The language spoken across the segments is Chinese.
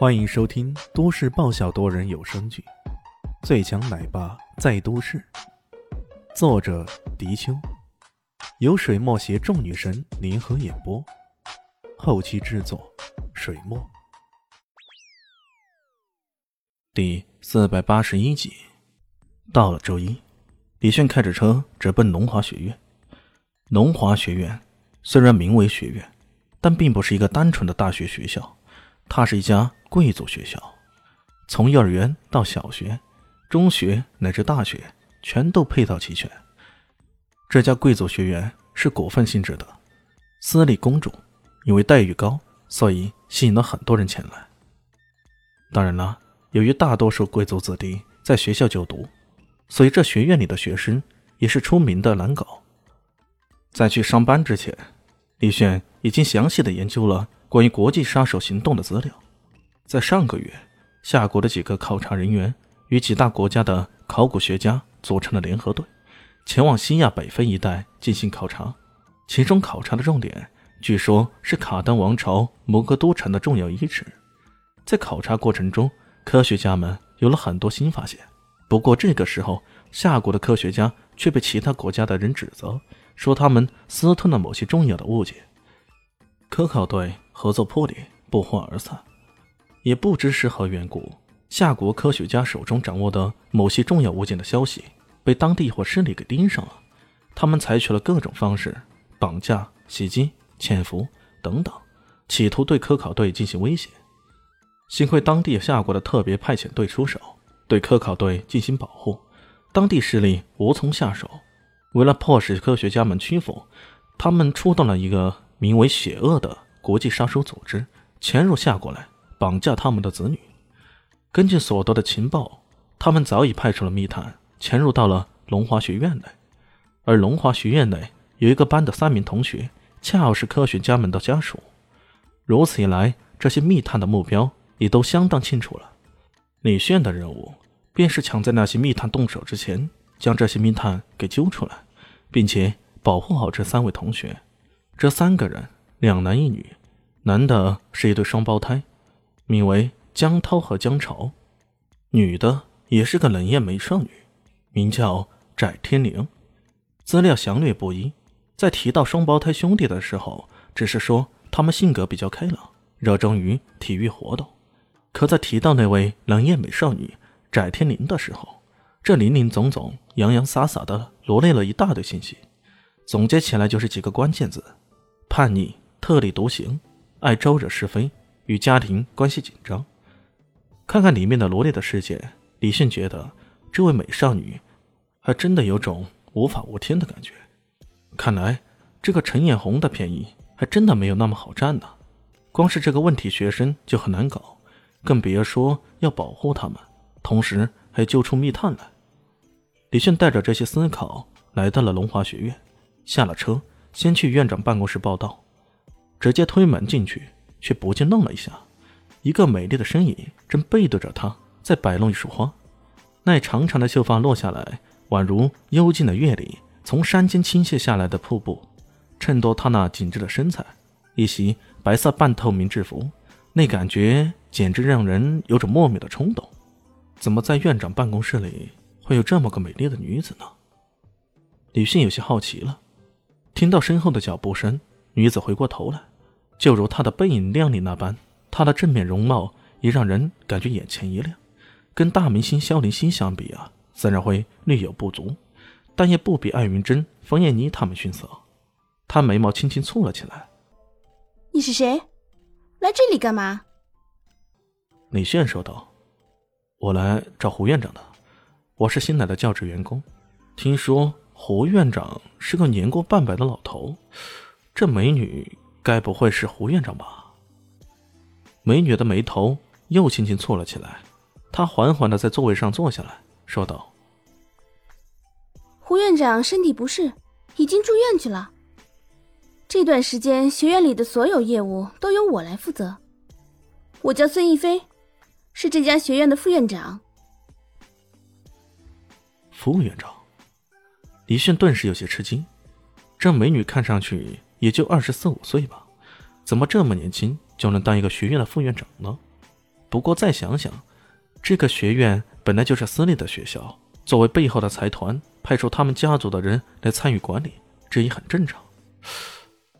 欢迎收听都市爆笑多人有声剧《最强奶爸在都市》，作者：迪秋，由水墨携众女神联合演播，后期制作：水墨。第四百八十一集，到了周一，李炫开着车直奔龙华学院。龙华学院虽然名为学院，但并不是一个单纯的大学学校。它是一家贵族学校，从幼儿园到小学、中学乃至大学，全都配套齐全。这家贵族学院是股份性质的，私立公主，因为待遇高，所以吸引了很多人前来。当然了，由于大多数贵族子弟在学校就读，所以这学院里的学生也是出名的难搞。在去上班之前，李炫已经详细的研究了。关于国际杀手行动的资料，在上个月，夏国的几个考察人员与几大国家的考古学家组成了联合队，前往西亚北非一带进行考察。其中考察的重点，据说是卡丹王朝摩格都城的重要遗址。在考察过程中，科学家们有了很多新发现。不过这个时候，夏国的科学家却被其他国家的人指责，说他们私吞了某些重要的物件。科考队。合作破裂，不欢而散。也不知是何缘故，夏国科学家手中掌握的某些重要物件的消息被当地或势力给盯上了。他们采取了各种方式，绑架、袭击、潜伏等等，企图对科考队进行威胁。幸亏当地夏国的特别派遣队出手，对科考队进行保护，当地势力无从下手。为了迫使科学家们屈服，他们出动了一个名为“邪恶”的。国际杀手组织潜入夏国来绑架他们的子女。根据所得的情报，他们早已派出了密探潜入到了龙华学院内，而龙华学院内有一个班的三名同学，恰好是科学家们的家属。如此一来，这些密探的目标也都相当清楚了。李炫的任务便是抢在那些密探动手之前，将这些密探给揪出来，并且保护好这三位同学。这三个人。两男一女，男的是一对双胞胎，名为江涛和江潮；女的也是个冷艳美少女，名叫翟天灵。资料详略不一，在提到双胞胎兄弟的时候，只是说他们性格比较开朗，热衷于体育活动；可在提到那位冷艳美少女翟天灵的时候，这林林总总、洋洋洒洒的罗列了一大堆信息，总结起来就是几个关键字：叛逆。特立独行，爱招惹是非，与家庭关系紧张。看看里面的罗列的事件，李迅觉得这位美少女还真的有种无法无天的感觉。看来这个陈艳红的便宜还真的没有那么好占呢。光是这个问题学生就很难搞，更别说要保护他们，同时还救出密探来。李迅带着这些思考来到了龙华学院，下了车，先去院长办公室报道。直接推门进去，却不禁愣了一下。一个美丽的身影正背对着他，在摆弄一束花。那长长的秀发落下来，宛如幽静的月里从山间倾泻下来的瀑布，衬托他那紧致的身材。一袭白色半透明制服，那感觉简直让人有种莫名的冲动。怎么在院长办公室里会有这么个美丽的女子呢？李迅有些好奇了。听到身后的脚步声，女子回过头来。就如她的背影靓丽那般，她的正面容貌也让人感觉眼前一亮。跟大明星萧林心相比啊，自然会略有不足，但也不比艾云珍、冯燕妮他们逊色。她眉毛轻轻蹙了起来。你是谁？来这里干嘛？李炫说道：“我来找胡院长的，我是新来的教职员工。听说胡院长是个年过半百的老头，这美女……”该不会是胡院长吧？美女的眉头又轻轻蹙了起来，她缓缓的在座位上坐下来说道：“胡院长身体不适，已经住院去了。这段时间学院里的所有业务都由我来负责。我叫孙逸飞，是这家学院的副院长。”副院长，李迅顿时有些吃惊，这美女看上去……也就二十四五岁吧，怎么这么年轻就能当一个学院的副院长呢？不过再想想，这个学院本来就是私立的学校，作为背后的财团，派出他们家族的人来参与管理，这也很正常。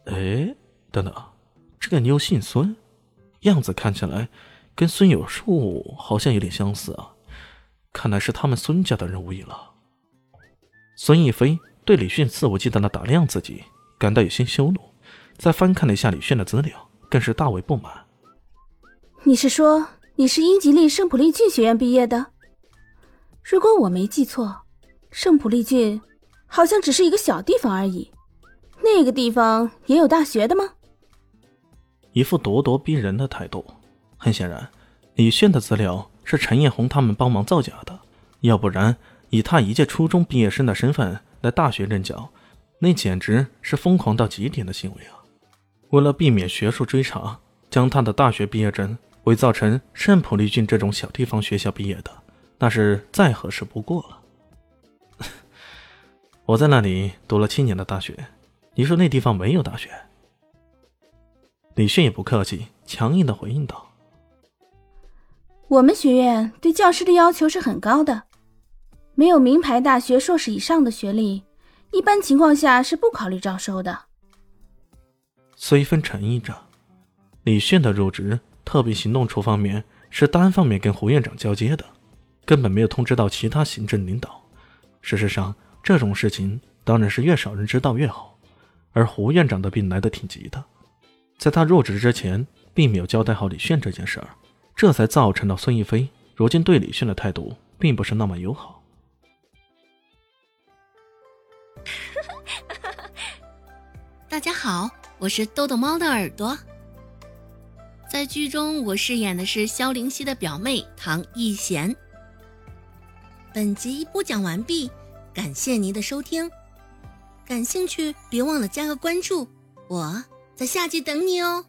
哎，等等，这个妞姓孙，样子看起来跟孙有树好像有点相似啊，看来是他们孙家的人无疑了。孙逸飞对李迅肆无忌惮的打量自己感到有些羞怒，再翻看了一下李迅的资料，更是大为不满。你是说你是英吉利圣普利郡学院毕业的？如果我没记错，圣普利郡好像只是一个小地方而已。那个地方也有大学的吗？一副咄咄逼人的态度。很显然，李炫的资料是陈艳红他们帮忙造假的，要不然以他一届初中毕业生的身份来大学任教，那简直是疯狂到极点的行为啊！为了避免学术追查，将他的大学毕业证伪造成圣普利郡这种小地方学校毕业的，那是再合适不过了。我在那里读了七年的大学。你说那地方没有大学？李迅也不客气，强硬的回应道：“我们学院对教师的要求是很高的，没有名牌大学硕士以上的学历，一般情况下是不考虑招收的。”随芬沉意着，李炫的入职特别行动处方面是单方面跟胡院长交接的，根本没有通知到其他行政领导。事实上，这种事情当然是越少人知道越好。而胡院长的病来得挺急的，在他入职之前，并没有交代好李炫这件事儿，这才造成了孙逸飞如今对李迅的态度并不是那么友好。大家好，我是豆豆猫的耳朵。在剧中，我饰演的是萧灵溪的表妹唐艺贤。本集播讲完毕，感谢您的收听。感兴趣，别忘了加个关注，我在下集等你哦。